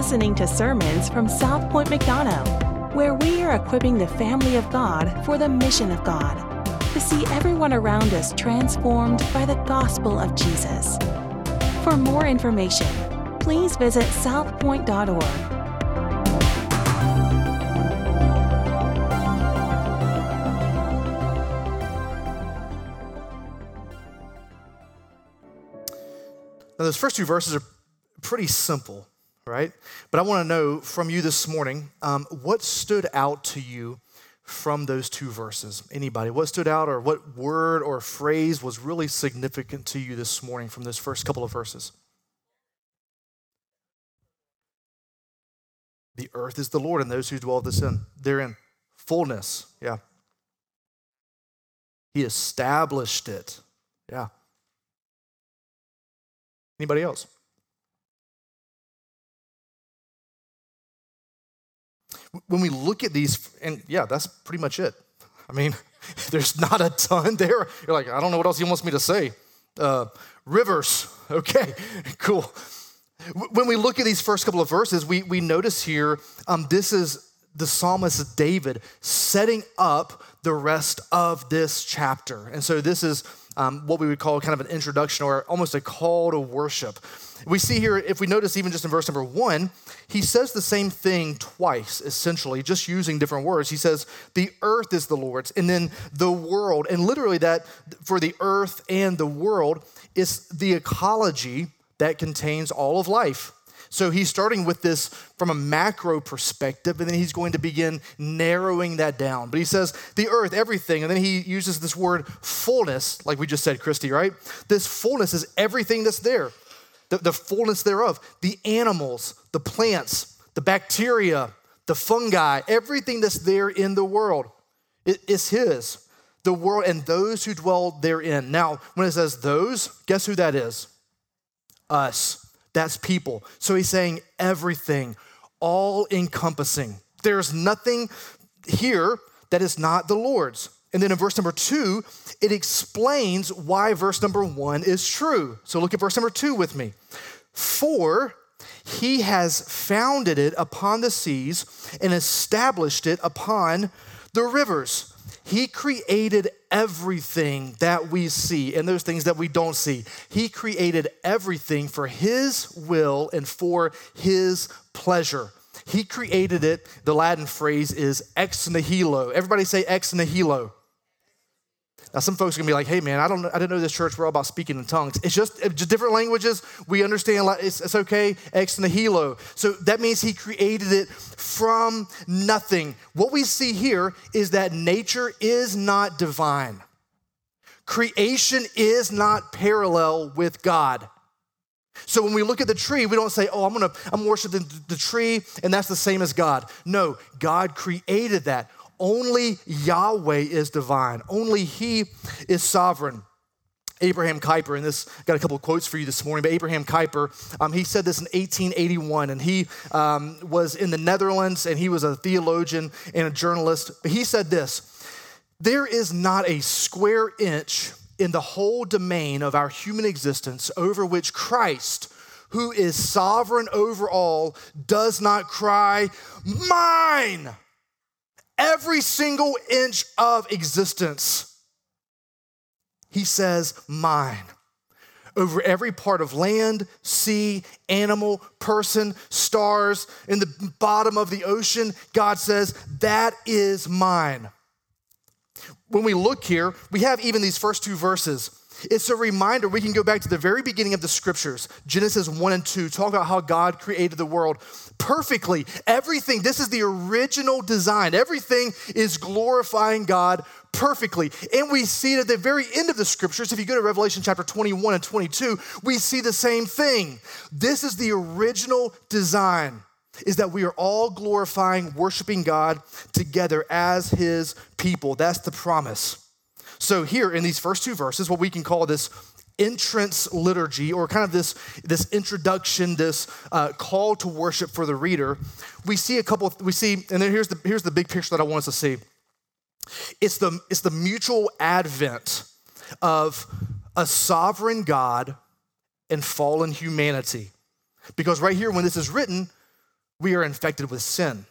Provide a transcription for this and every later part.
listening to sermons from South Point McDonough, where we are equipping the family of God for the mission of God to see everyone around us transformed by the gospel of Jesus. For more information, please visit southpoint.org. Now, those first two verses are pretty simple, right? But I want to know from you this morning um, what stood out to you from those two verses? Anybody? What stood out, or what word or phrase was really significant to you this morning from those first couple of verses? The earth is the Lord, and those who dwell therein. Therein, fullness. Yeah. He established it. Yeah. Anybody else? When we look at these, and yeah, that's pretty much it. I mean, there's not a ton there. You're like, I don't know what else he wants me to say. Uh, rivers, okay, cool. When we look at these first couple of verses, we, we notice here um, this is the psalmist David setting up the rest of this chapter. And so this is um, what we would call kind of an introduction or almost a call to worship. We see here, if we notice even just in verse number one, he says the same thing twice, essentially, just using different words. He says, The earth is the Lord's, and then the world. And literally, that for the earth and the world is the ecology that contains all of life. So he's starting with this from a macro perspective, and then he's going to begin narrowing that down. But he says the earth, everything, and then he uses this word fullness, like we just said, Christy, right? This fullness is everything that's there, the, the fullness thereof, the animals, the plants, the bacteria, the fungi, everything that's there in the world it, is his. The world and those who dwell therein. Now, when it says those, guess who that is? Us. That's people. So he's saying everything, all encompassing. There's nothing here that is not the Lord's. And then in verse number two, it explains why verse number one is true. So look at verse number two with me. For he has founded it upon the seas and established it upon the rivers. He created everything that we see and those things that we don't see. He created everything for His will and for His pleasure. He created it. The Latin phrase is ex nihilo. Everybody say ex nihilo. Now, some folks are gonna be like, "Hey, man, I don't, I didn't know this church were all about speaking in tongues. It's just, just different languages. We understand. It's, it's okay. Ex nihilo. So that means He created it from nothing. What we see here is that nature is not divine. Creation is not parallel with God. So when we look at the tree, we don't say, "Oh, I'm gonna, I'm worshiping the tree, and that's the same as God." No, God created that. Only Yahweh is divine, only He is sovereign. Abraham Kuyper, and this got a couple quotes for you this morning, but Abraham Kuyper, um, he said this in 1881, and he um, was in the Netherlands, and he was a theologian and a journalist. But he said this There is not a square inch in the whole domain of our human existence over which Christ, who is sovereign over all, does not cry, Mine! Every single inch of existence. He says, Mine. Over every part of land, sea, animal, person, stars, in the bottom of the ocean, God says, That is mine. When we look here, we have even these first two verses it's a reminder we can go back to the very beginning of the scriptures, Genesis 1 and 2, talk about how God created the world perfectly. Everything, this is the original design. Everything is glorifying God perfectly. And we see it at the very end of the scriptures. If you go to Revelation chapter 21 and 22, we see the same thing. This is the original design is that we are all glorifying, worshiping God together as his people. That's the promise. So, here in these first two verses, what we can call this entrance liturgy or kind of this, this introduction this uh, call to worship for the reader we see a couple we see and then here's the here's the big picture that i want us to see it's the it's the mutual advent of a sovereign god and fallen humanity because right here when this is written we are infected with sin.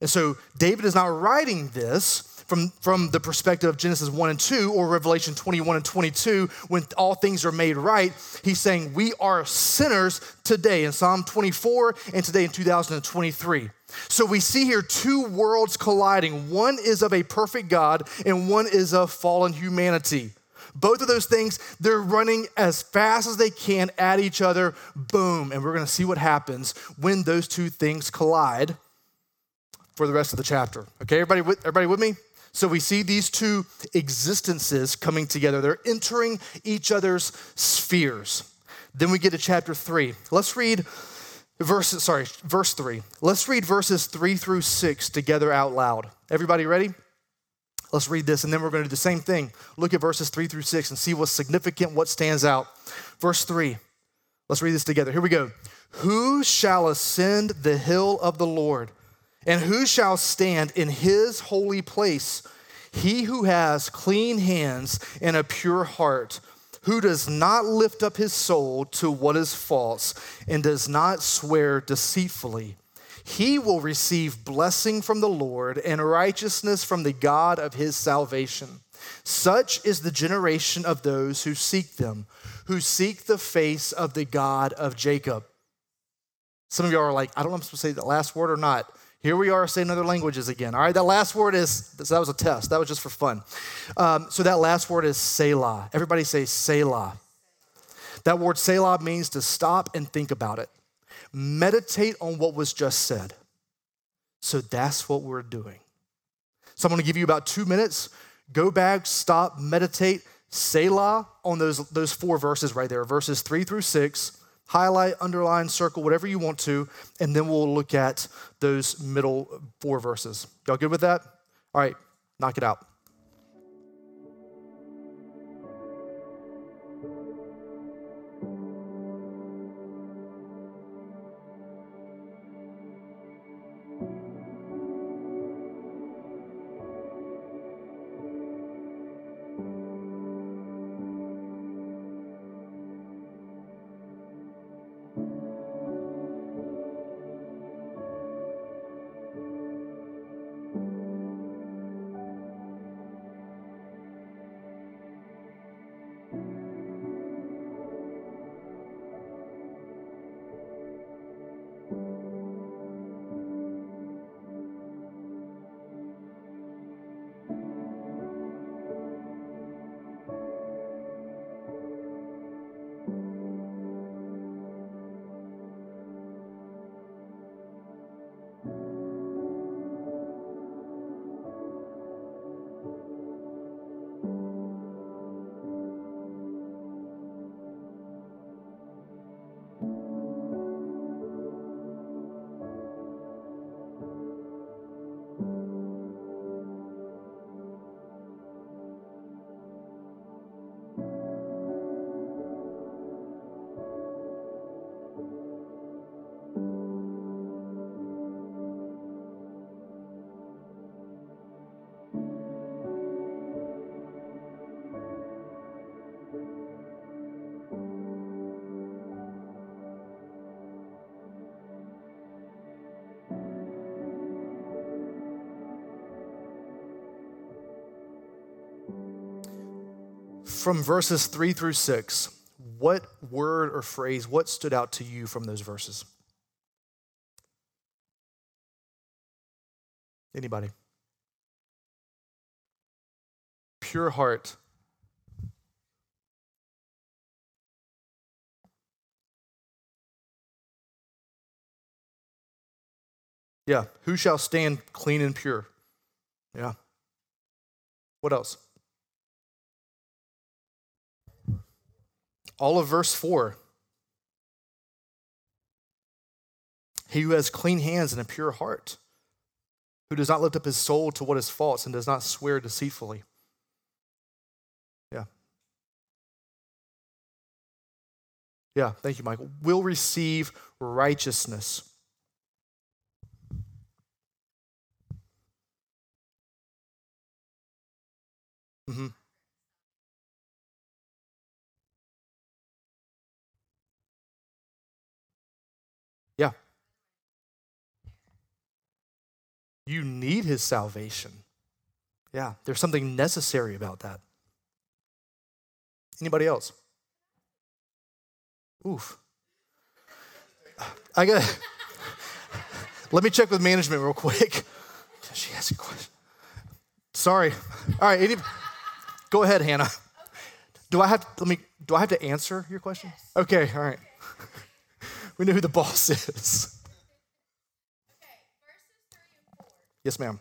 And so David is not writing this from, from the perspective of Genesis 1 and 2 or Revelation 21 and 22 when all things are made right. He's saying we are sinners today in Psalm 24 and today in 2023. So we see here two worlds colliding. One is of a perfect God and one is of fallen humanity. Both of those things, they're running as fast as they can at each other. Boom. And we're going to see what happens when those two things collide for the rest of the chapter. Okay, everybody with, everybody with me? So we see these two existences coming together. They're entering each other's spheres. Then we get to chapter 3. Let's read verses sorry, verse 3. Let's read verses 3 through 6 together out loud. Everybody ready? Let's read this and then we're going to do the same thing. Look at verses 3 through 6 and see what's significant, what stands out. Verse 3. Let's read this together. Here we go. Who shall ascend the hill of the Lord? And who shall stand in his holy place? He who has clean hands and a pure heart, who does not lift up his soul to what is false and does not swear deceitfully. He will receive blessing from the Lord and righteousness from the God of his salvation. Such is the generation of those who seek them, who seek the face of the God of Jacob. Some of y'all are like, I don't know if I'm supposed to say that last word or not. Here we are saying other languages again. All right, that last word is, so that was a test. That was just for fun. Um, so that last word is Selah. Everybody say Selah. That word Selah means to stop and think about it. Meditate on what was just said. So that's what we're doing. So I'm going to give you about two minutes. Go back, stop, meditate, Selah on those, those four verses right there, verses three through six highlight, underline, circle, whatever you want to, and then we'll look at those middle four verses. Y'all good with that? All right, knock it out. From verses three through six, what word or phrase, what stood out to you from those verses? Anybody? Pure heart. Yeah. Who shall stand clean and pure? Yeah. What else? All of verse 4. He who has clean hands and a pure heart, who does not lift up his soul to what is false and does not swear deceitfully. Yeah. Yeah, thank you, Michael. Will receive righteousness. Mm-hmm. You need his salvation. Yeah, there's something necessary about that. Anybody else? Oof. I got. Let me check with management real quick. She has a question. Sorry. All right. Any, go ahead, Hannah. Do I have to, let me? Do I have to answer your question? Okay. All right. We know who the boss is. Yes, ma'am.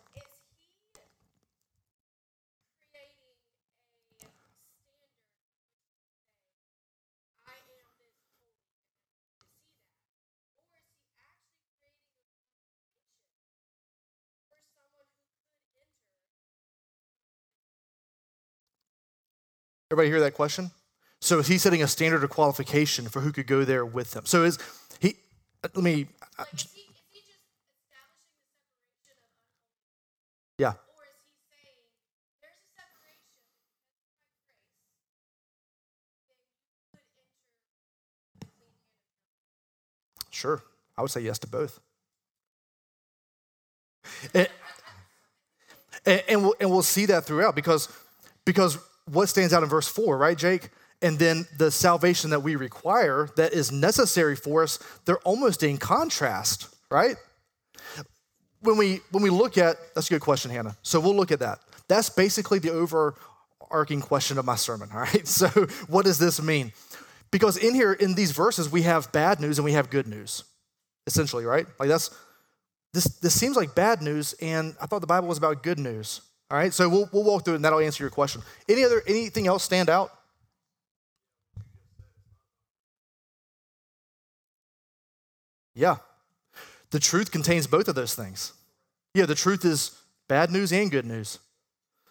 Everybody hear that question? So is he setting a standard of qualification for who could go there with them? So is he? Let me. Uh, yeah. Sure, I would say yes to both. And, and, we'll, and we'll see that throughout because, because what stands out in verse 4, right, Jake? And then the salvation that we require that is necessary for us, they're almost in contrast, right? When we when we look at that's a good question, Hannah. So we'll look at that. That's basically the overarching question of my sermon, all right? So what does this mean? Because in here, in these verses, we have bad news and we have good news, essentially, right? Like that's this this seems like bad news, and I thought the Bible was about good news. All right, so we'll, we'll walk through it and that'll answer your question. Any other, anything else stand out? Yeah. The truth contains both of those things. Yeah, the truth is bad news and good news.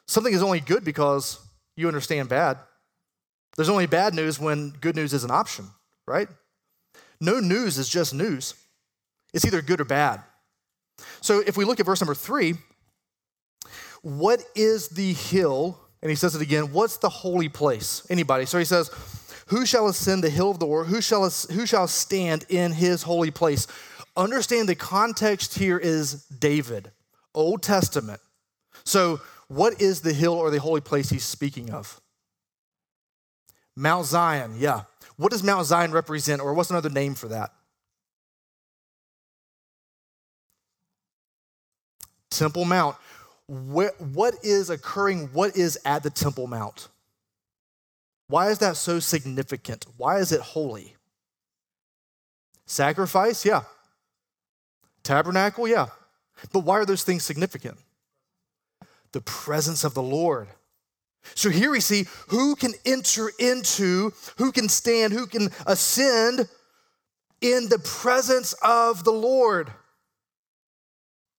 Something is only good because you understand bad. There's only bad news when good news is an option, right? No news is just news. It's either good or bad. So if we look at verse number three, what is the hill? And he says it again, what's the holy place? Anybody? So he says, Who shall ascend the hill of the Lord? Who shall, who shall stand in his holy place? Understand the context here is David, Old Testament. So, what is the hill or the holy place he's speaking of? Mount Zion, yeah. What does Mount Zion represent, or what's another name for that? Temple Mount what is occurring, what is at the Temple Mount? Why is that so significant? Why is it holy? Sacrifice, yeah. Tabernacle, yeah. But why are those things significant? The presence of the Lord. So here we see who can enter into, who can stand, who can ascend in the presence of the Lord.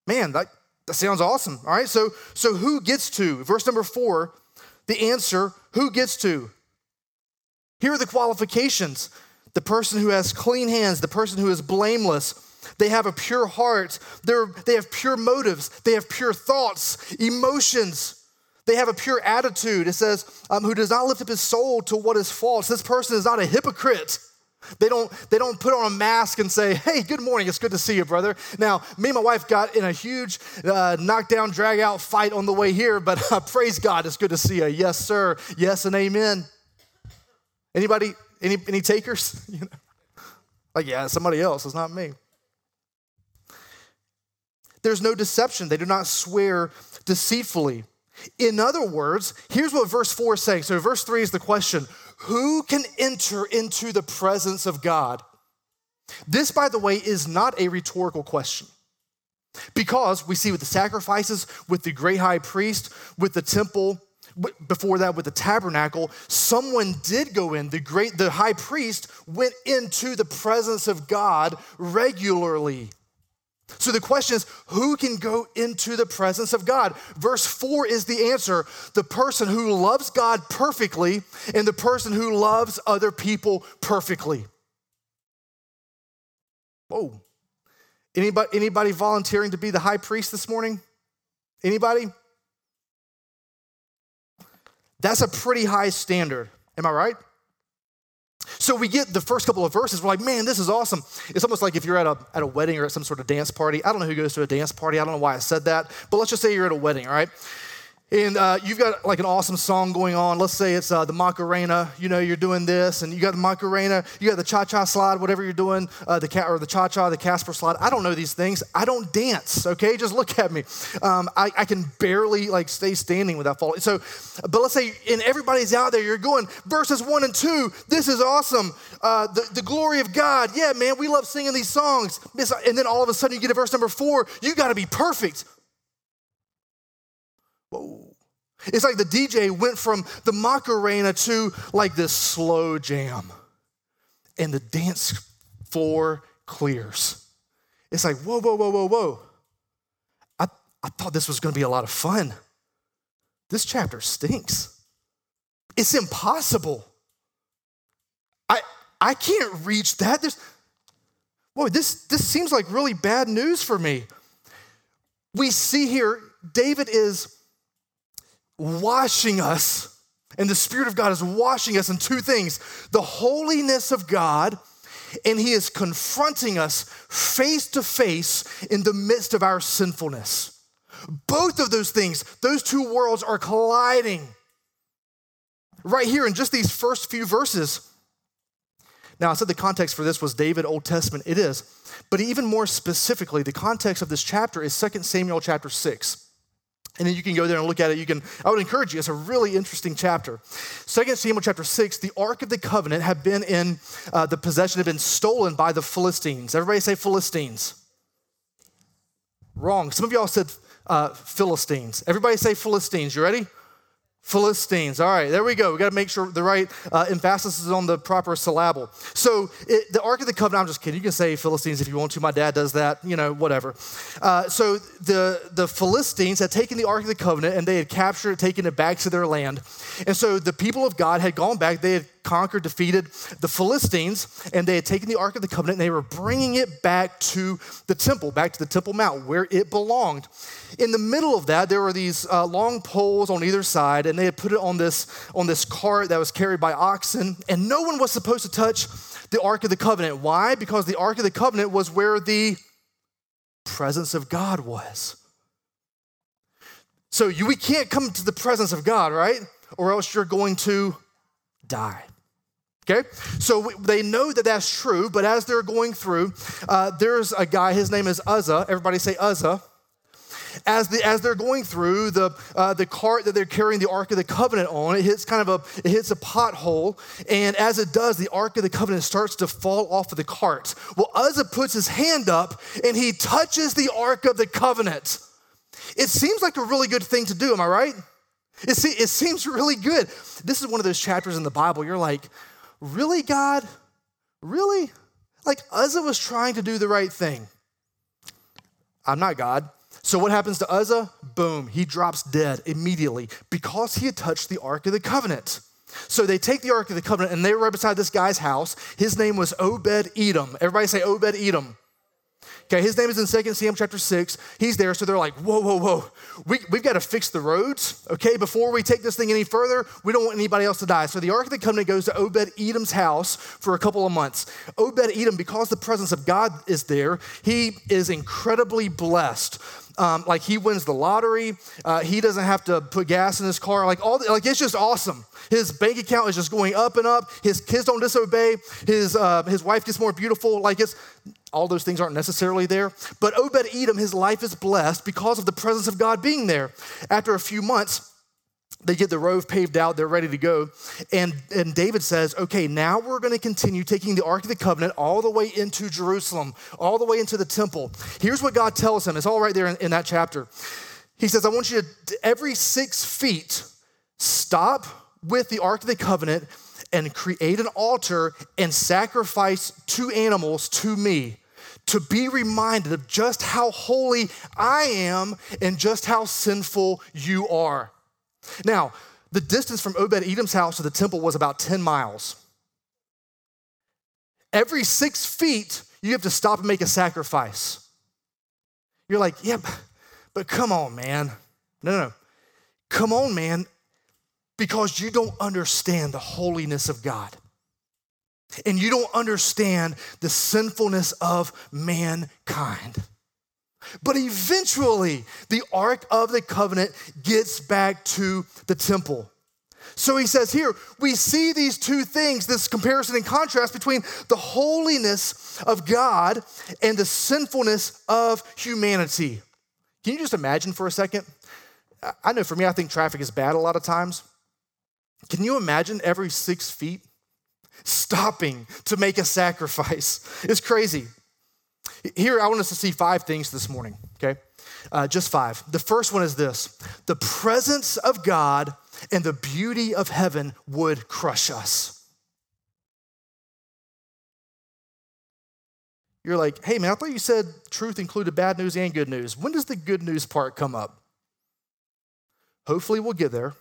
Man, that, that sounds awesome. All right, so so who gets to? Verse number four, the answer, who gets to? Here are the qualifications. The person who has clean hands, the person who is blameless, they have a pure heart, They're, they have pure motives, they have pure thoughts, emotions. They have a pure attitude. It says, um, who does not lift up his soul to what is false. This person is not a hypocrite. They don't, they don't put on a mask and say, hey, good morning, it's good to see you, brother. Now, me and my wife got in a huge uh, knockdown, drag out fight on the way here, but uh, praise God, it's good to see you. Yes, sir. Yes, and amen. Anybody, any, any takers? you know? Like, yeah, somebody else, it's not me. There's no deception. They do not swear deceitfully. In other words, here's what verse 4 is saying. So, verse 3 is the question who can enter into the presence of God? This, by the way, is not a rhetorical question. Because we see with the sacrifices, with the great high priest, with the temple, before that with the tabernacle, someone did go in. The great, the high priest went into the presence of God regularly. So the question is who can go into the presence of God? Verse 4 is the answer the person who loves God perfectly and the person who loves other people perfectly. Whoa. Anybody, anybody volunteering to be the high priest this morning? Anybody? That's a pretty high standard. Am I right? So we get the first couple of verses, we're like, man, this is awesome. It's almost like if you're at a, at a wedding or at some sort of dance party. I don't know who goes to a dance party. I don't know why I said that, but let's just say you're at a wedding, all right? And uh, you've got like an awesome song going on. Let's say it's uh, the Macarena. You know, you're doing this, and you got the Macarena, you got the cha cha slide, whatever you're doing, uh, the cat or the cha cha, the Casper slide. I don't know these things. I don't dance. Okay, just look at me. Um, I, I, can barely like stay standing without falling. So, but let's say, and everybody's out there. You're going verses one and two. This is awesome. Uh, the, the glory of God. Yeah, man, we love singing these songs. And then all of a sudden, you get to verse number four. You got to be perfect. Whoa. It's like the DJ went from the Macarena to like this slow jam, and the dance floor clears. It's like, whoa, whoa, whoa, whoa, whoa. I, I thought this was going to be a lot of fun. This chapter stinks. It's impossible. I, I can't reach that. There's, boy, this, this seems like really bad news for me. We see here, David is washing us, and the Spirit of God is washing us in two things the holiness of God, and He is confronting us face to face in the midst of our sinfulness. Both of those things, those two worlds are colliding right here in just these first few verses. Now, I said the context for this was David, Old Testament. It is. But even more specifically, the context of this chapter is 2 Samuel chapter 6. And then you can go there and look at it. You can, I would encourage you, it's a really interesting chapter. Second Samuel chapter 6, the Ark of the Covenant had been in uh, the possession, had been stolen by the Philistines. Everybody say Philistines. Wrong. Some of y'all said uh, Philistines. Everybody say Philistines. You ready? Philistines. All right, there we go. We got to make sure the right uh, emphasis is on the proper syllable. So, it, the Ark of the Covenant, I'm just kidding. You can say Philistines if you want to. My dad does that, you know, whatever. Uh, so, the, the Philistines had taken the Ark of the Covenant and they had captured it, taken it back to their land. And so, the people of God had gone back. They had conquered, defeated the Philistines, and they had taken the Ark of the Covenant and they were bringing it back to the temple, back to the Temple Mount where it belonged. In the middle of that, there were these uh, long poles on either side, and they had put it on this, on this cart that was carried by oxen, and no one was supposed to touch the Ark of the Covenant. Why? Because the Ark of the Covenant was where the presence of God was. So you, we can't come to the presence of God, right? Or else you're going to die. Okay, so they know that that's true, but as they're going through, uh, there's a guy, his name is Uzzah. Everybody say Uzzah. As, the, as they're going through, the, uh, the cart that they're carrying the Ark of the Covenant on, it hits kind of a, it hits a pothole. And as it does, the Ark of the Covenant starts to fall off of the cart. Well, Uzzah puts his hand up and he touches the Ark of the Covenant. It seems like a really good thing to do, am I right? It, see, it seems really good. This is one of those chapters in the Bible, you're like, really, God? Really? Like Uzzah was trying to do the right thing. I'm not God. So what happens to Uzzah? Boom, he drops dead immediately because he had touched the Ark of the Covenant. So they take the Ark of the Covenant and they were right beside this guy's house. His name was Obed Edom. Everybody say Obed Edom. Okay, his name is in 2 Samuel chapter 6. He's there, so they're like, whoa, whoa, whoa. We, we've got to fix the roads, okay? Before we take this thing any further, we don't want anybody else to die. So the Ark of the Covenant goes to Obed Edom's house for a couple of months. Obed Edom, because the presence of God is there, he is incredibly blessed. Um, like he wins the lottery. Uh, he doesn't have to put gas in his car. Like all, the, like it's just awesome. His bank account is just going up and up. His kids don't disobey. His uh, his wife gets more beautiful. Like it's all those things aren't necessarily there. But Obed Edom, his life is blessed because of the presence of God being there. After a few months, they get the road paved out, they're ready to go. And, and David says, okay, now we're going to continue taking the Ark of the Covenant all the way into Jerusalem, all the way into the temple. Here's what God tells him. It's all right there in, in that chapter. He says, I want you to, every six feet, stop with the Ark of the Covenant and create an altar and sacrifice two animals to me to be reminded of just how holy I am and just how sinful you are. Now, the distance from Obed Edom's house to the temple was about 10 miles. Every six feet, you have to stop and make a sacrifice. You're like, yep, yeah, but come on, man. No, no, no. Come on, man, because you don't understand the holiness of God. And you don't understand the sinfulness of mankind. But eventually, the Ark of the Covenant gets back to the temple. So he says here, we see these two things, this comparison and contrast between the holiness of God and the sinfulness of humanity. Can you just imagine for a second? I know for me, I think traffic is bad a lot of times. Can you imagine every six feet stopping to make a sacrifice? It's crazy. Here, I want us to see five things this morning, okay? Uh, just five. The first one is this the presence of God and the beauty of heaven would crush us. You're like, hey man, I thought you said truth included bad news and good news. When does the good news part come up? Hopefully, we'll get there.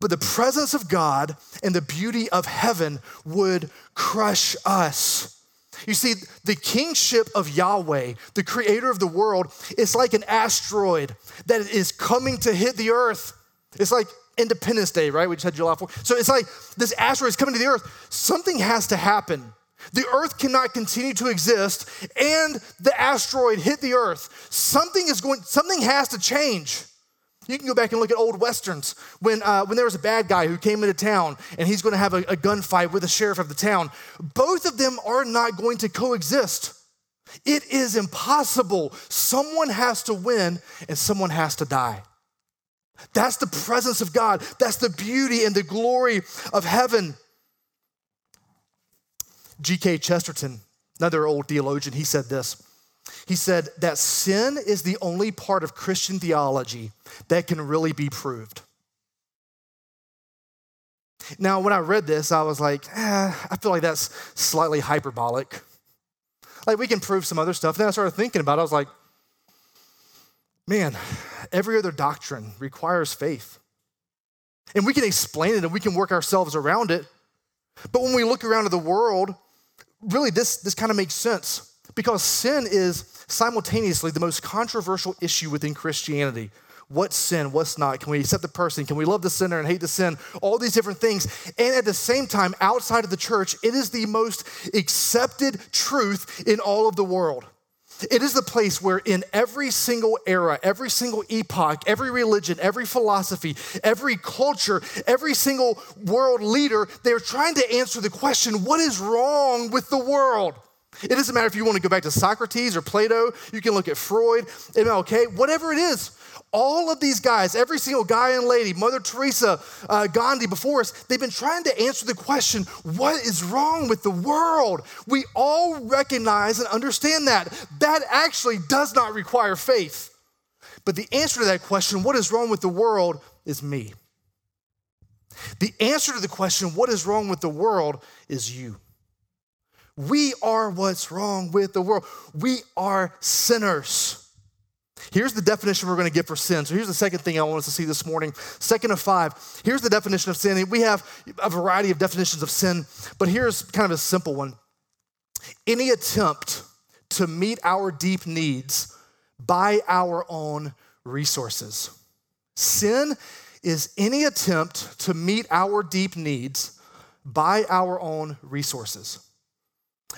But the presence of God and the beauty of heaven would crush us. You see, the kingship of Yahweh, the creator of the world, is like an asteroid that is coming to hit the earth. It's like Independence Day, right? We just had July 4th. So it's like this asteroid is coming to the earth. Something has to happen. The earth cannot continue to exist and the asteroid hit the earth. Something is going, something has to change. You can go back and look at old westerns when, uh, when there was a bad guy who came into town and he's going to have a, a gunfight with the sheriff of the town. Both of them are not going to coexist. It is impossible. Someone has to win and someone has to die. That's the presence of God. That's the beauty and the glory of heaven. G.K. Chesterton, another old theologian, he said this. He said that sin is the only part of Christian theology that can really be proved. Now, when I read this, I was like, eh, I feel like that's slightly hyperbolic. Like, we can prove some other stuff. Then I started thinking about it. I was like, man, every other doctrine requires faith. And we can explain it and we can work ourselves around it. But when we look around at the world, really, this, this kind of makes sense because sin is simultaneously the most controversial issue within Christianity. What's sin? What's not? Can we accept the person? Can we love the sinner and hate the sin? All these different things. And at the same time, outside of the church, it is the most accepted truth in all of the world. It is the place where, in every single era, every single epoch, every religion, every philosophy, every culture, every single world leader, they're trying to answer the question what is wrong with the world? It doesn't matter if you want to go back to Socrates or Plato, you can look at Freud, MLK, whatever it is. All of these guys, every single guy and lady, Mother Teresa, uh, Gandhi before us, they've been trying to answer the question what is wrong with the world? We all recognize and understand that. That actually does not require faith. But the answer to that question, what is wrong with the world, is me. The answer to the question, what is wrong with the world, is you. We are what's wrong with the world. We are sinners. Here's the definition we're going to get for sin. So here's the second thing I want us to see this morning. Second of five. Here's the definition of sin. We have a variety of definitions of sin, but here's kind of a simple one. Any attempt to meet our deep needs by our own resources. Sin is any attempt to meet our deep needs by our own resources.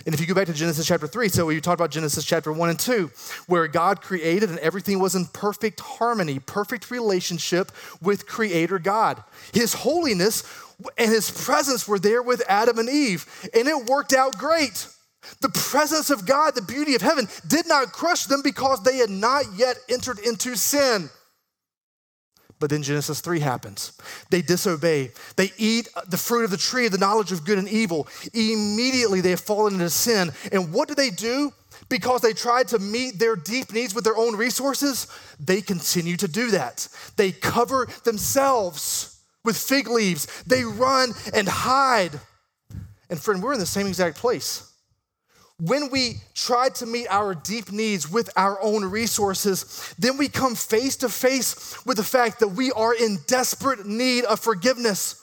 And if you go back to Genesis chapter 3, so we talked about Genesis chapter 1 and 2, where God created and everything was in perfect harmony, perfect relationship with Creator God. His holiness and His presence were there with Adam and Eve, and it worked out great. The presence of God, the beauty of heaven, did not crush them because they had not yet entered into sin. But then Genesis 3 happens. They disobey. They eat the fruit of the tree of the knowledge of good and evil. Immediately they have fallen into sin. And what do they do? Because they tried to meet their deep needs with their own resources, they continue to do that. They cover themselves with fig leaves. They run and hide. And friend, we're in the same exact place when we try to meet our deep needs with our own resources, then we come face to face with the fact that we are in desperate need of forgiveness.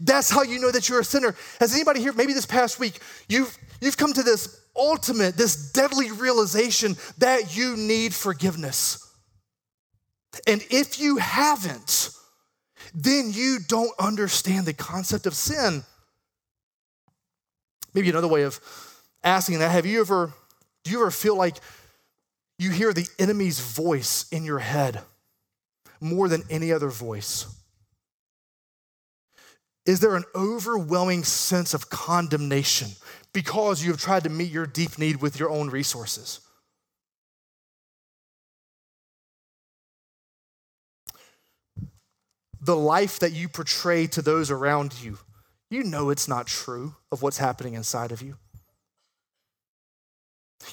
That's how you know that you're a sinner. Has anybody here, maybe this past week, you've, you've come to this ultimate, this deadly realization that you need forgiveness? And if you haven't, then you don't understand the concept of sin. Maybe another way of asking that, have you ever, do you ever feel like you hear the enemy's voice in your head more than any other voice? Is there an overwhelming sense of condemnation because you have tried to meet your deep need with your own resources? The life that you portray to those around you, you know it's not true of what's happening inside of you.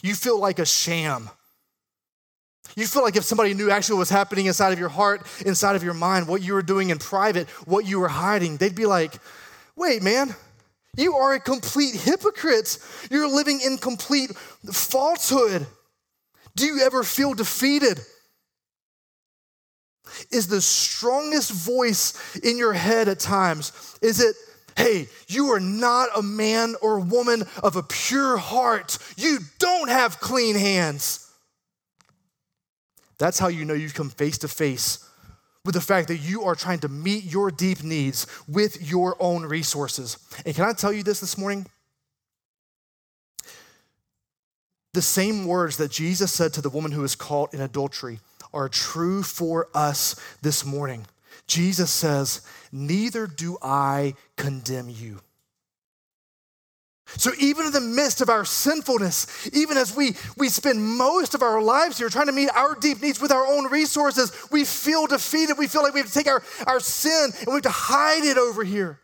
You feel like a sham you feel like if somebody knew actually what was happening inside of your heart, inside of your mind, what you were doing in private, what you were hiding, they'd be like, wait, man, you are a complete hypocrite. You're living in complete falsehood. Do you ever feel defeated? Is the strongest voice in your head at times, is it, hey, you are not a man or woman of a pure heart. You don't have clean hands. That's how you know you've come face to face with the fact that you are trying to meet your deep needs with your own resources. And can I tell you this this morning? The same words that Jesus said to the woman who was caught in adultery are true for us this morning. Jesus says, Neither do I condemn you. So, even in the midst of our sinfulness, even as we, we spend most of our lives here trying to meet our deep needs with our own resources, we feel defeated. We feel like we have to take our, our sin and we have to hide it over here.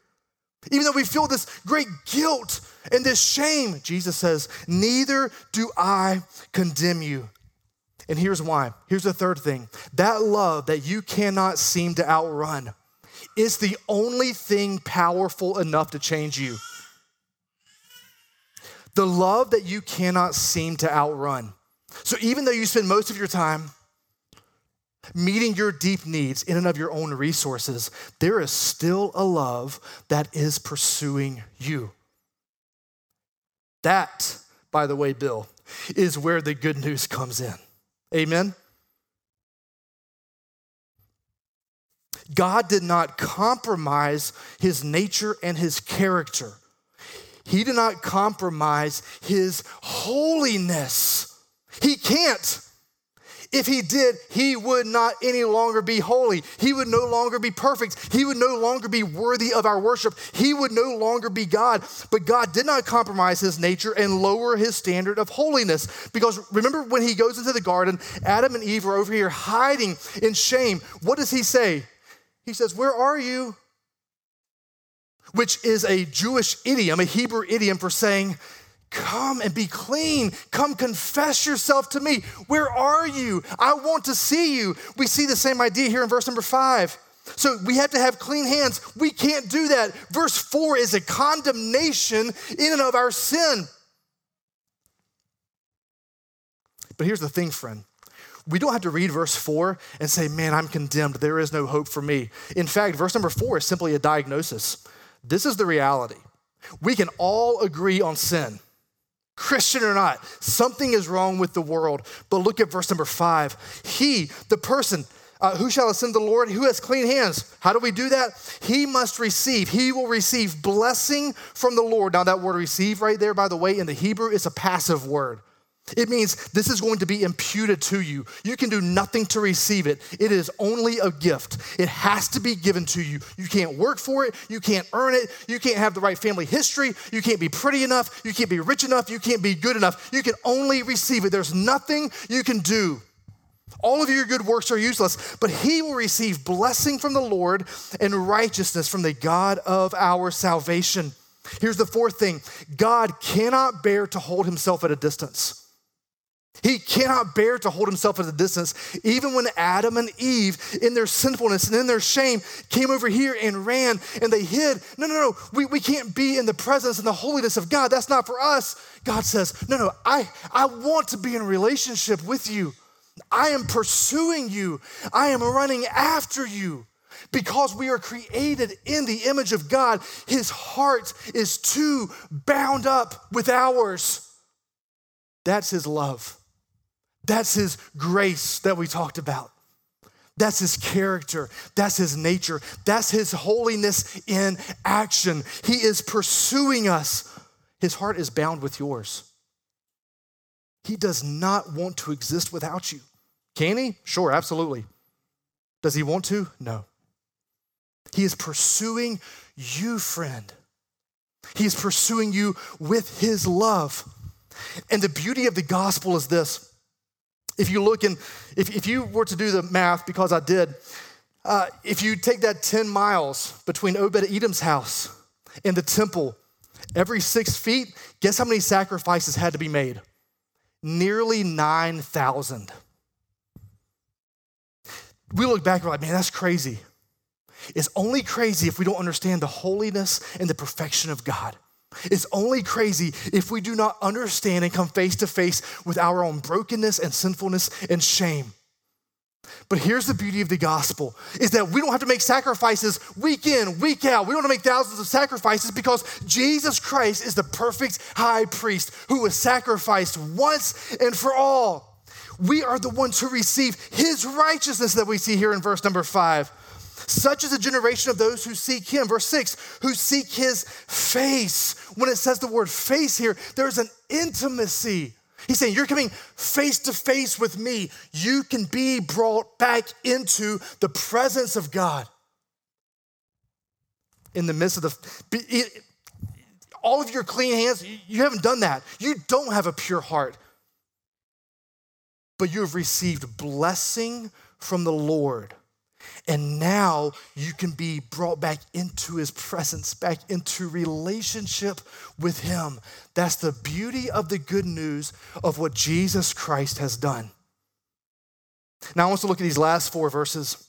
Even though we feel this great guilt and this shame, Jesus says, Neither do I condemn you. And here's why. Here's the third thing that love that you cannot seem to outrun is the only thing powerful enough to change you the love that you cannot seem to outrun. So even though you spend most of your time meeting your deep needs in and of your own resources, there is still a love that is pursuing you. That, by the way, Bill, is where the good news comes in. Amen? God did not compromise his nature and his character he did not compromise his holiness. He can't. If he did, he would not any longer be holy. He would no longer be perfect. He would no longer be worthy of our worship. He would no longer be God. But God did not compromise his nature and lower his standard of holiness. Because remember when he goes into the garden, Adam and Eve are over here hiding in shame. What does he say? He says, Where are you? which is a Jewish idiom, a Hebrew idiom for saying, Come and be clean. Come confess yourself to me. Where are you? I want to see you. We see the same idea here in verse number five. So we have to have clean hands. We can't do that. Verse four is a condemnation in and of our sin. But here's the thing, friend. We don't have to read verse four and say, Man, I'm condemned. There is no hope for me. In fact, verse number four is simply a diagnosis. This is the reality. We can all agree on sin. Christian or not, something is wrong with the world. But look at verse number five. He, the person, uh, who shall ascend the Lord? Who has clean hands? How do we do that? He must receive. He will receive blessing from the Lord. Now, that word receive right there, by the way, in the Hebrew, is a passive word. It means this is going to be imputed to you. You can do nothing to receive it. It is only a gift. It has to be given to you. You can't work for it. You can't earn it. You can't have the right family history. You can't be pretty enough. You can't be rich enough. You can't be good enough. You can only receive it. There's nothing you can do. All of your good works are useless, but he will receive blessing from the Lord and righteousness from the God of our salvation. Here's the fourth thing God cannot bear to hold himself at a distance. He cannot bear to hold himself at a distance. Even when Adam and Eve, in their sinfulness and in their shame, came over here and ran and they hid. No, no, no. We, we can't be in the presence and the holiness of God. That's not for us. God says, No, no, I, I want to be in relationship with you. I am pursuing you. I am running after you. Because we are created in the image of God, his heart is too bound up with ours. That's his love. That's his grace that we talked about. That's his character. That's his nature. That's his holiness in action. He is pursuing us. His heart is bound with yours. He does not want to exist without you. Can he? Sure, absolutely. Does he want to? No. He is pursuing you, friend. He is pursuing you with his love. And the beauty of the gospel is this. If you look and if, if you were to do the math, because I did, uh, if you take that 10 miles between Obed Edom's house and the temple, every six feet, guess how many sacrifices had to be made? Nearly 9,000. We look back and we're like, man, that's crazy. It's only crazy if we don't understand the holiness and the perfection of God. It's only crazy if we do not understand and come face to face with our own brokenness and sinfulness and shame. But here's the beauty of the gospel is that we don't have to make sacrifices week in, week out. We don't have to make thousands of sacrifices because Jesus Christ is the perfect high priest who was sacrificed once and for all. We are the ones who receive his righteousness that we see here in verse number five. Such is a generation of those who seek him. Verse six, who seek his face. When it says the word face here, there's an intimacy. He's saying, You're coming face to face with me. You can be brought back into the presence of God. In the midst of the, all of your clean hands, you haven't done that. You don't have a pure heart. But you have received blessing from the Lord. And now you can be brought back into his presence, back into relationship with him. That's the beauty of the good news of what Jesus Christ has done. Now, I want to look at these last four verses.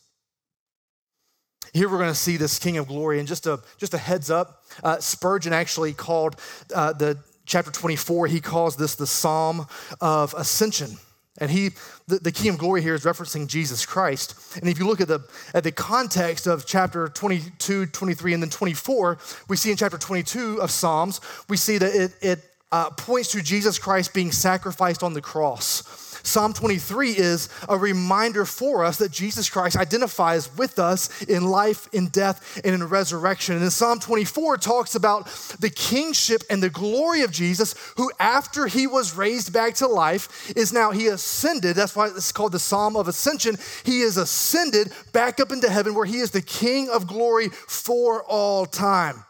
Here we're going to see this King of Glory. And just a, just a heads up, uh, Spurgeon actually called uh, the chapter 24, he calls this the Psalm of Ascension. And he, the, the of Glory here is referencing Jesus Christ. And if you look at the, at the context of chapter 22, 23, and then 24, we see in chapter 22 of Psalms, we see that it, it uh, points to Jesus Christ being sacrificed on the cross. Psalm 23 is a reminder for us that Jesus Christ identifies with us in life, in death, and in resurrection. And Psalm 24 talks about the kingship and the glory of Jesus, who after he was raised back to life is now, he ascended. That's why it's called the Psalm of Ascension. He is ascended back up into heaven where he is the King of glory for all time.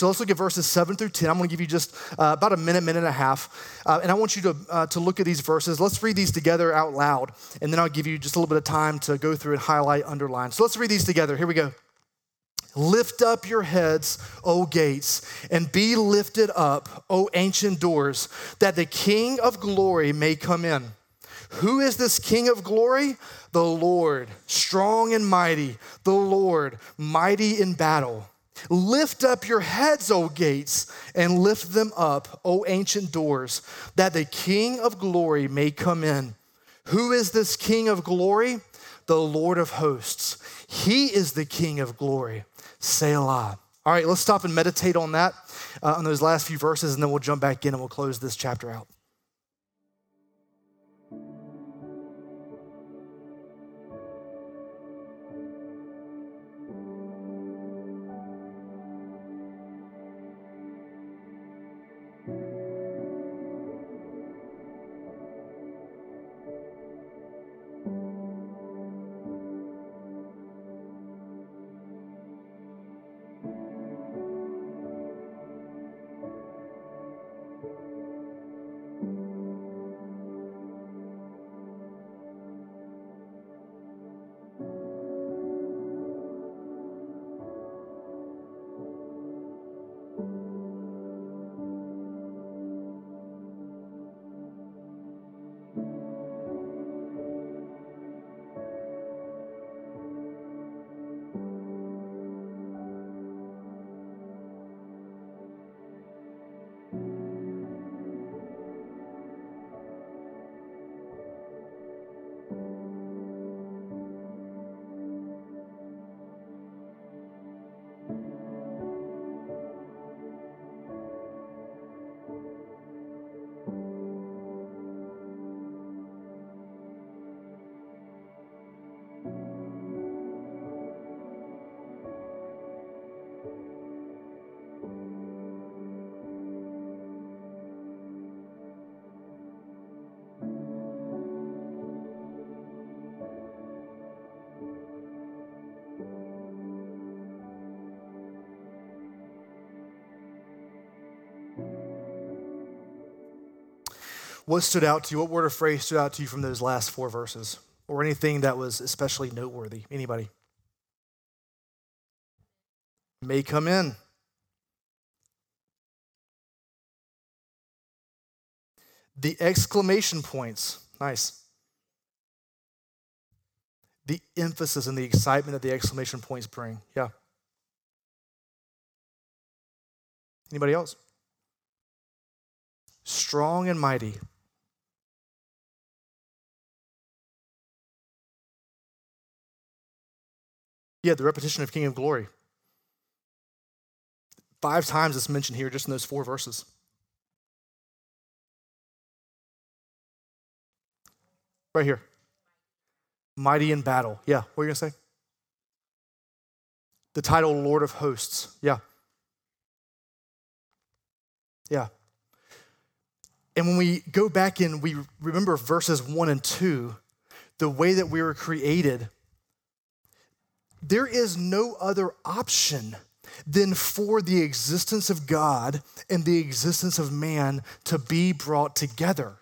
So let's look at verses 7 through 10. I'm going to give you just uh, about a minute, minute and a half. Uh, and I want you to, uh, to look at these verses. Let's read these together out loud. And then I'll give you just a little bit of time to go through and highlight, underline. So let's read these together. Here we go. Lift up your heads, O gates, and be lifted up, O ancient doors, that the King of glory may come in. Who is this King of glory? The Lord, strong and mighty, the Lord, mighty in battle. Lift up your heads, O gates, and lift them up, O ancient doors, that the King of glory may come in. Who is this King of glory? The Lord of hosts. He is the King of glory. Selah. All right, let's stop and meditate on that, uh, on those last few verses, and then we'll jump back in and we'll close this chapter out. What stood out to you? What word or phrase stood out to you from those last four verses? Or anything that was especially noteworthy? Anybody? May come in. The exclamation points. Nice. The emphasis and the excitement that the exclamation points bring. Yeah. Anybody else? Strong and mighty. Yeah, the repetition of King of Glory. Five times it's mentioned here just in those four verses. Right here. Mighty in battle. Yeah, what are you going to say? The title Lord of Hosts. Yeah. Yeah. And when we go back and we remember verses one and two, the way that we were created, there is no other option than for the existence of God and the existence of man to be brought together.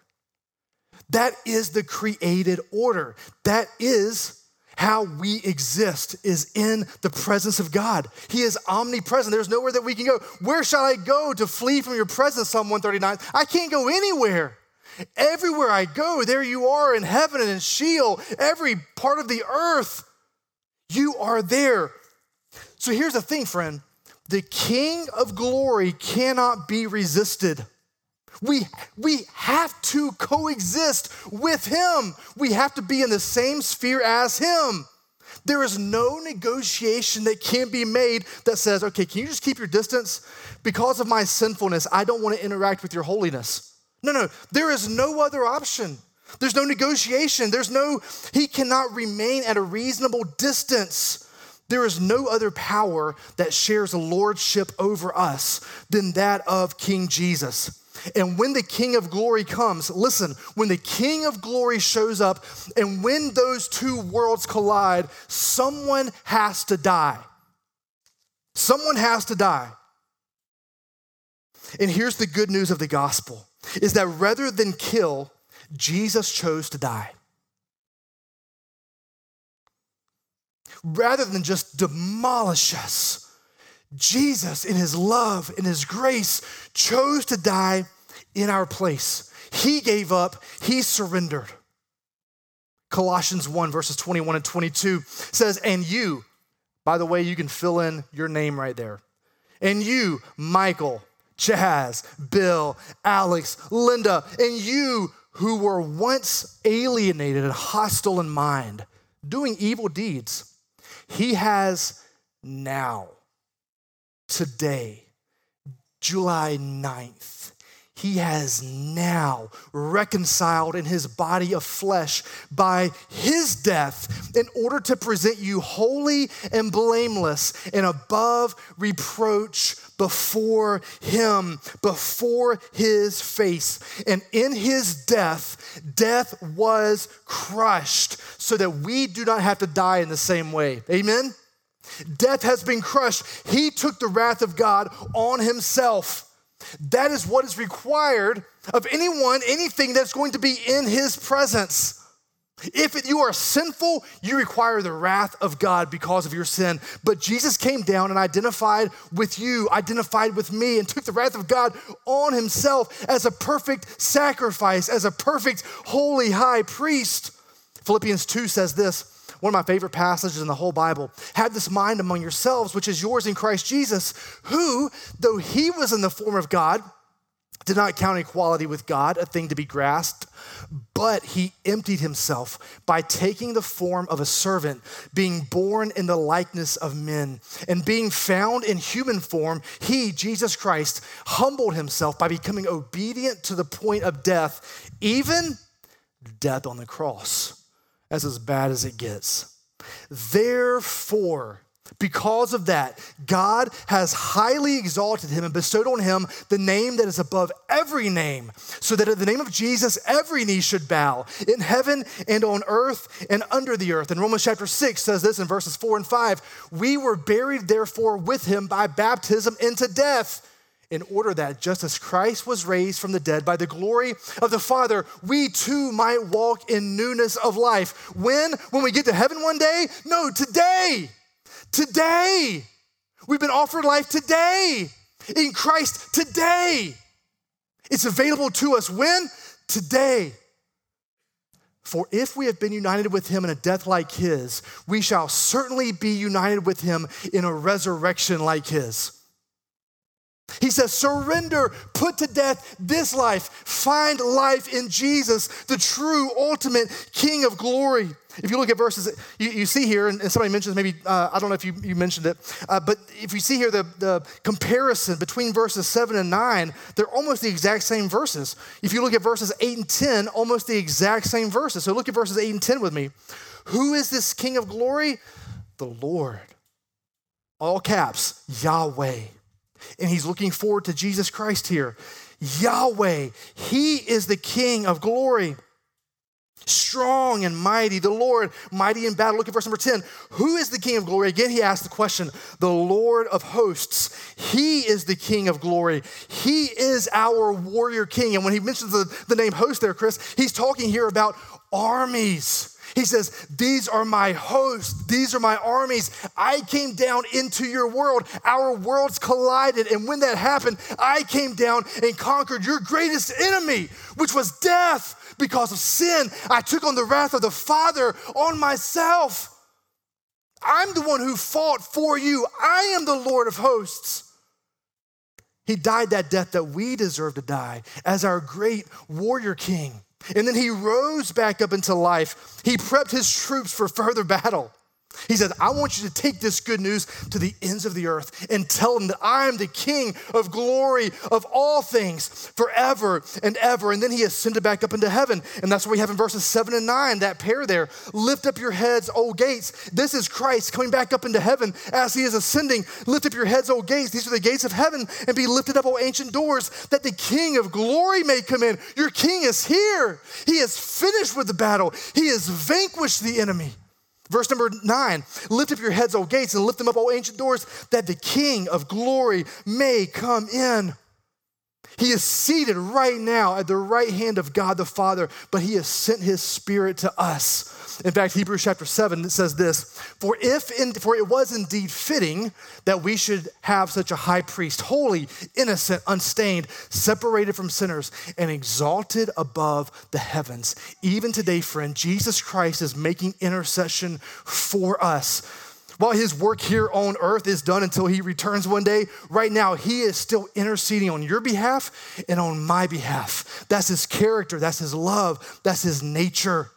That is the created order. That is how we exist is in the presence of God. He is omnipresent. There's nowhere that we can go. Where shall I go to flee from your presence? Psalm 139. I can't go anywhere. Everywhere I go, there you are in heaven and in Sheol, every part of the earth. You are there. So here's the thing, friend the King of glory cannot be resisted. We, we have to coexist with him. We have to be in the same sphere as him. There is no negotiation that can be made that says, okay, can you just keep your distance? Because of my sinfulness, I don't want to interact with your holiness. No, no, there is no other option. There's no negotiation. There's no, he cannot remain at a reasonable distance. There is no other power that shares a lordship over us than that of King Jesus. And when the King of glory comes, listen, when the King of glory shows up and when those two worlds collide, someone has to die. Someone has to die. And here's the good news of the gospel is that rather than kill, Jesus chose to die. Rather than just demolish us, Jesus, in his love, in his grace, chose to die in our place. He gave up, he surrendered. Colossians 1, verses 21 and 22 says, And you, by the way, you can fill in your name right there. And you, Michael, Chaz, Bill, Alex, Linda, and you who were once alienated and hostile in mind, doing evil deeds, he has now today, July 9th, he has now reconciled in his body of flesh by his death in order to present you holy and blameless and above reproach before him, before his face. And in his death, death was crushed so that we do not have to die in the same way. Amen? Death has been crushed. He took the wrath of God on himself. That is what is required of anyone, anything that's going to be in his presence. If you are sinful, you require the wrath of God because of your sin. But Jesus came down and identified with you, identified with me, and took the wrath of God on himself as a perfect sacrifice, as a perfect holy high priest. Philippians 2 says this one of my favorite passages in the whole Bible. Have this mind among yourselves, which is yours in Christ Jesus, who, though he was in the form of God, did not count equality with God a thing to be grasped, but he emptied himself by taking the form of a servant, being born in the likeness of men. And being found in human form, he, Jesus Christ, humbled himself by becoming obedient to the point of death, even death on the cross. That's as bad as it gets. Therefore, because of that, God has highly exalted him and bestowed on him the name that is above every name, so that at the name of Jesus, every knee should bow in heaven and on earth and under the earth. And Romans chapter 6 says this in verses 4 and 5 We were buried, therefore, with him by baptism into death in order that just as Christ was raised from the dead by the glory of the Father, we too might walk in newness of life. When? When we get to heaven one day? No, today. Today. We've been offered life today in Christ today. It's available to us when? Today. For if we have been united with him in a death like his, we shall certainly be united with him in a resurrection like his. He says, surrender, put to death this life, find life in Jesus, the true, ultimate King of glory. If you look at verses, you, you see here, and, somebody mentions maybe, uh, I don't know if you, you mentioned it, uh, but if you see here the, the comparison between verses 7 and 9, they're almost the exact same verses. If you look at verses 8 and 10, almost the exact same verses. So look at verses 8 and 10 with me. Who is this King of glory? The Lord. All caps, Yahweh and he's looking forward to Jesus Christ here. Yahweh, he is the King of glory. Strong and mighty, the Lord, mighty in battle. Look at verse number 10. Who is the King of glory? Again, he asks the question the Lord of hosts. He is the King of glory. He is our warrior king. And when he mentions the, the name host there, Chris, he's talking here about armies. He says, These are my hosts, these are my armies. I came down into your world. Our worlds collided. And when that happened, I came down and conquered your greatest enemy, which was death. Because of sin, I took on the wrath of the Father on myself. I'm the one who fought for you. I am the Lord of hosts. He died that death that we deserve to die as our great warrior king. And then he rose back up into life. He prepped his troops for further battle. He said, I want you to take this good news to the ends of the earth and tell them that I am the King of glory of all things forever and ever. And then he ascended back up into heaven. And that's what we have in verses seven and nine, that pair there. Lift up your heads, O gates. This is Christ coming back up into heaven as he is ascending. Lift up your heads, O gates. These are the gates of heaven and be lifted up, O ancient doors, that the King of glory may come in. Your King is here. He has finished with the battle, he has vanquished the enemy. Verse number nine lift up your heads, O gates, and lift them up, O ancient doors, that the King of glory may come in. He is seated right now at the right hand of God the Father, but he has sent his spirit to us. In fact, Hebrews chapter 7 it says this For if in, for it was indeed fitting that we should have such a high priest, holy, innocent, unstained, separated from sinners, and exalted above the heavens. Even today, friend, Jesus Christ is making intercession for us while his work here on earth is done until he returns one day, right now he is still interceding on your behalf and on my behalf. That's his character, that's his love, that's his nature.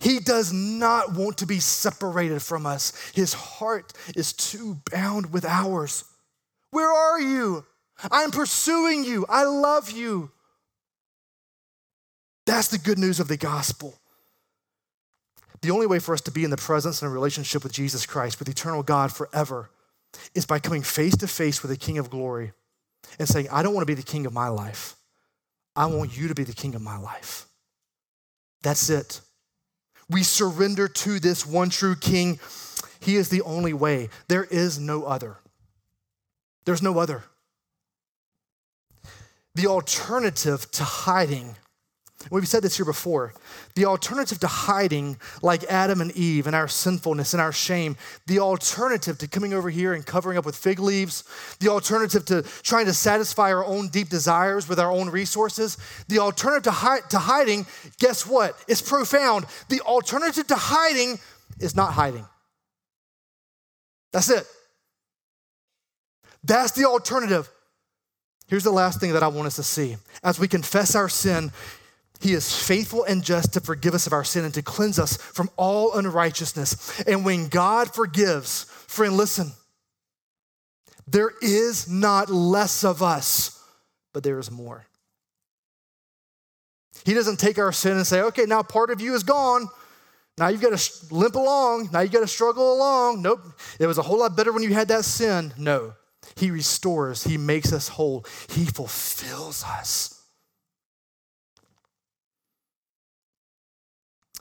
He does not want to be separated from us. His heart is too bound with ours. Where are you? I'm pursuing you. I love you. That's the good news of the gospel. The only way for us to be in the presence and a relationship with Jesus Christ, with eternal God forever, is by coming face to face with the King of glory and saying, I don't want to be the king of my life. I want you to be the king of my life. That's it. We surrender to this one true king. He is the only way. There is no other. There's no other. The alternative to hiding We've said this here before. The alternative to hiding, like Adam and Eve and our sinfulness and our shame, the alternative to coming over here and covering up with fig leaves, the alternative to trying to satisfy our own deep desires with our own resources, the alternative to, hi- to hiding, guess what? It's profound. The alternative to hiding is not hiding. That's it. That's the alternative. Here's the last thing that I want us to see. As we confess our sin, he is faithful and just to forgive us of our sin and to cleanse us from all unrighteousness. And when God forgives, friend, listen, there is not less of us, but there is more. He doesn't take our sin and say, okay, now part of you is gone. Now you've got to limp along. Now you've got to struggle along. Nope. It was a whole lot better when you had that sin. No. He restores, He makes us whole, He fulfills us.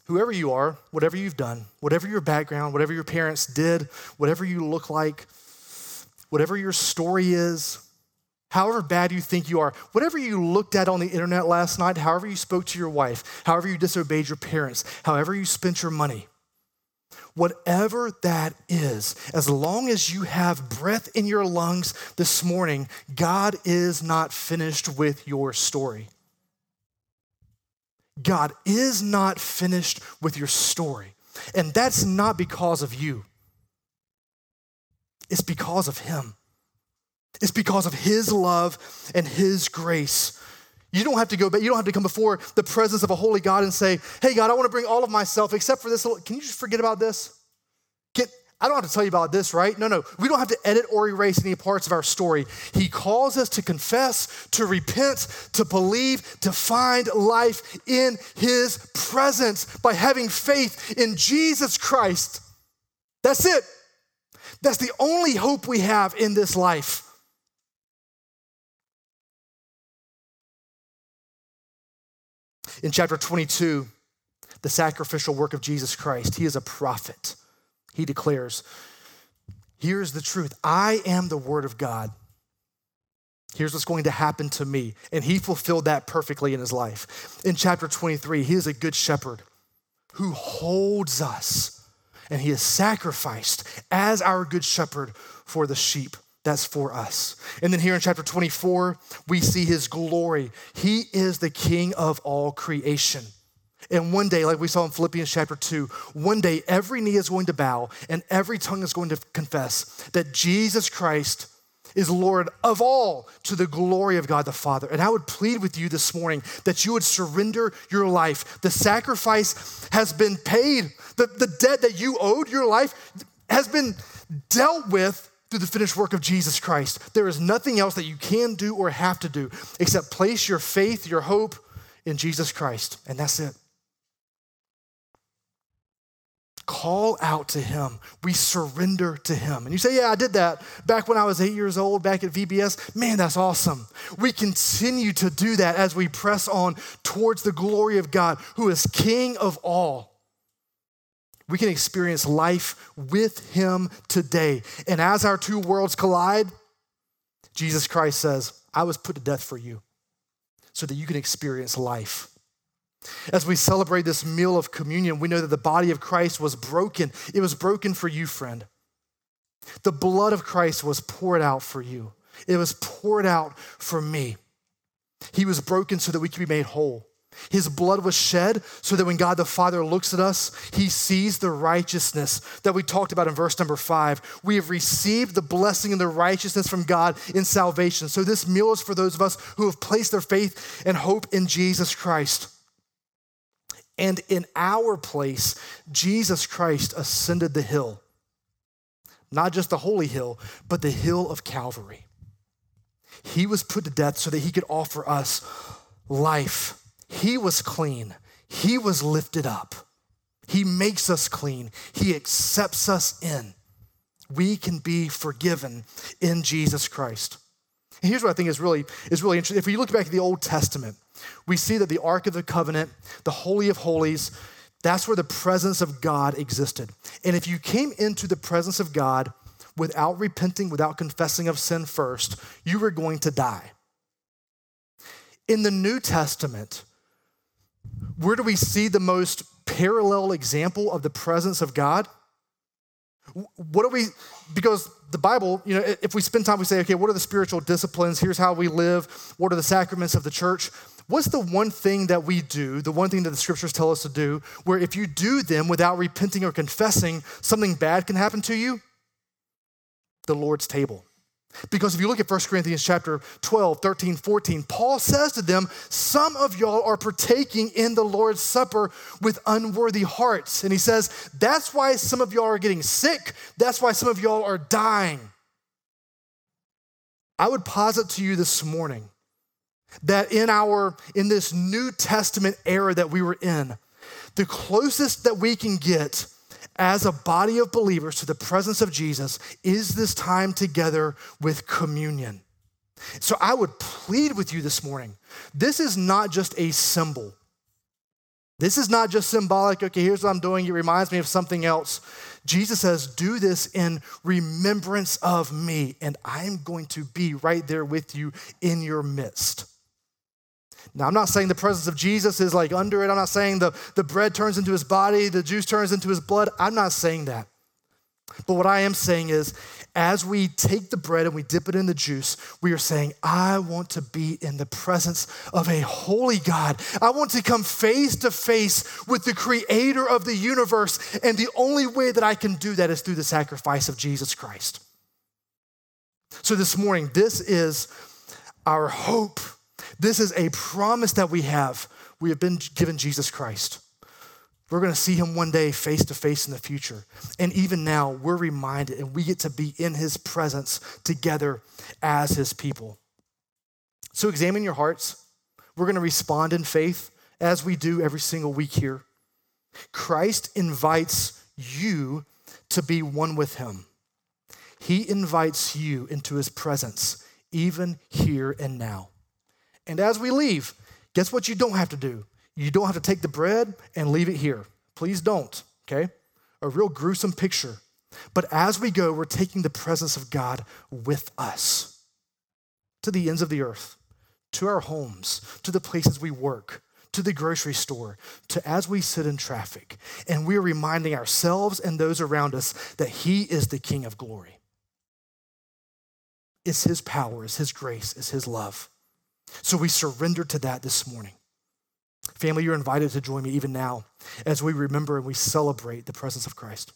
Whoever you are, whatever you've done, whatever your background, whatever your parents did, whatever you look like, whatever your story is, however bad you think you are, whatever you looked at on the internet last night, however you spoke to your wife, however you disobeyed your parents, however you spent your money, whatever that is, as long as you have breath in your lungs this morning, God is not finished with your story. God is not finished with your story. And that's not because of you, it's because of Him. It's because of His love and His grace. You don't have to go, but you don't have to come before the presence of a holy God and say, Hey, God, I want to bring all of myself except for this. Little, can you just forget about this? I don't have to tell you about this, right? No, no. We don't have to edit or erase any parts of our story. He calls us to confess, to repent, to believe, to find life in His presence by having faith in Jesus Christ. That's it. That's the only hope we have in this life. In chapter 22, the sacrificial work of Jesus Christ, he is a prophet. He declares, Here's the truth I am the Word of God. Here's what's going to happen to me. And he fulfilled that perfectly in his life. In chapter 23, he is a good shepherd who holds us, and he is sacrificed as our good shepherd for the sheep. That's for us. And then here in chapter 24, we see his glory. He is the king of all creation. And one day, like we saw in Philippians chapter 2, one day every knee is going to bow and every tongue is going to confess that Jesus Christ is Lord of all to the glory of God the Father. And I would plead with you this morning that you would surrender your life. The sacrifice has been paid, the, the debt that you owed your life has been dealt with through the finished work of Jesus Christ. There is nothing else that you can do or have to do except place your faith, your hope in Jesus Christ, and that's it. Call out to him. We surrender to him. And you say, Yeah, I did that back when I was eight years old, back at VBS. Man, that's awesome. We continue to do that as we press on towards the glory of God, who is King of all we can experience life with him today. And as our two worlds collide, Jesus Christ says, I was put to death for you so that you can experience life. As we celebrate this meal of communion, we know that the body of Christ was broken. It was broken for you, friend. The blood of Christ was poured out for you, it was poured out for me. He was broken so that we could be made whole. His blood was shed so that when God the Father looks at us, he sees the righteousness that we talked about in verse number five. We have received the blessing and the righteousness from God in salvation. So this meal is for those of us who have placed their faith and hope in Jesus Christ. And in our place, Jesus Christ ascended the hill. Not just the holy hill, but the hill of Calvary. He was put to death so that he could offer us life he was clean, He was lifted up. He makes us clean, He accepts us in. We can be forgiven in Jesus Christ. Here's what I think is really, is really interesting. If we look back at the Old Testament, we see that the Ark of the Covenant, the Holy of Holies, that's where the presence of God existed. And if you came into the presence of God without repenting, without confessing of sin first, you were going to die. In the New Testament, where do we see the most parallel example of the presence of God? What do we, because the Bible, you know, if we spend time, we say, okay, what are the spiritual disciplines? Here's how we live. What are the sacraments of the church? What's the one thing that we do, the one thing that the scriptures tell us to do, where if you do them without repenting or confessing, something bad can happen to you? The Lord's table. Because if you look at 1 Corinthians chapter 12, 13, 14, Paul says to them, Some of y'all are partaking in the Lord's Supper with unworthy hearts. And he says, That's why some of y'all are getting sick. That's why some of y'all are dying. I would posit to you this morning that in our in this New Testament era that we were in, the closest that we can get as a body of believers to the presence of Jesus is this time together with communion. So I would plead with you this morning this is not just a symbol. This is not just symbolic, okay, here's what I'm doing. It reminds me of something else. Jesus says, Do this in remembrance of me, and I'm going to be right there with you in your midst. Now, I'm not saying the presence of Jesus is like under it. I'm not saying the, the bread turns into his body, the juice turns into his blood. I'm not saying that. But what I am saying is, as we take the bread and we dip it in the juice, we are saying, I want to be in the presence of a holy God. I want to come face to face with the creator of the universe. And the only way that I can do that is through the sacrifice of Jesus Christ. So this morning, this is our hope. This is a promise that we have. We have been given Jesus Christ. We're going to see him one day face to face in the future. And even now, we're reminded and we get to be in his presence together as his people. So examine your hearts. We're going to respond in faith as we do every single week here. Christ invites you to be one with him. He invites you into his presence, even here and now. And as we leave, guess what you don't have to do? You don't have to take the bread and leave it here. Please don't, okay? A real gruesome picture. But as we go, we're taking the presence of God with us to the ends of the earth, to our homes, to the places we work, to the grocery store, to as we sit in traffic. And we're reminding ourselves and those around us that He is the King of glory. It's His power, it's His grace, it's His love. So we surrender to that this morning. Family, you're invited to join me even now as we remember and we celebrate the presence of Christ.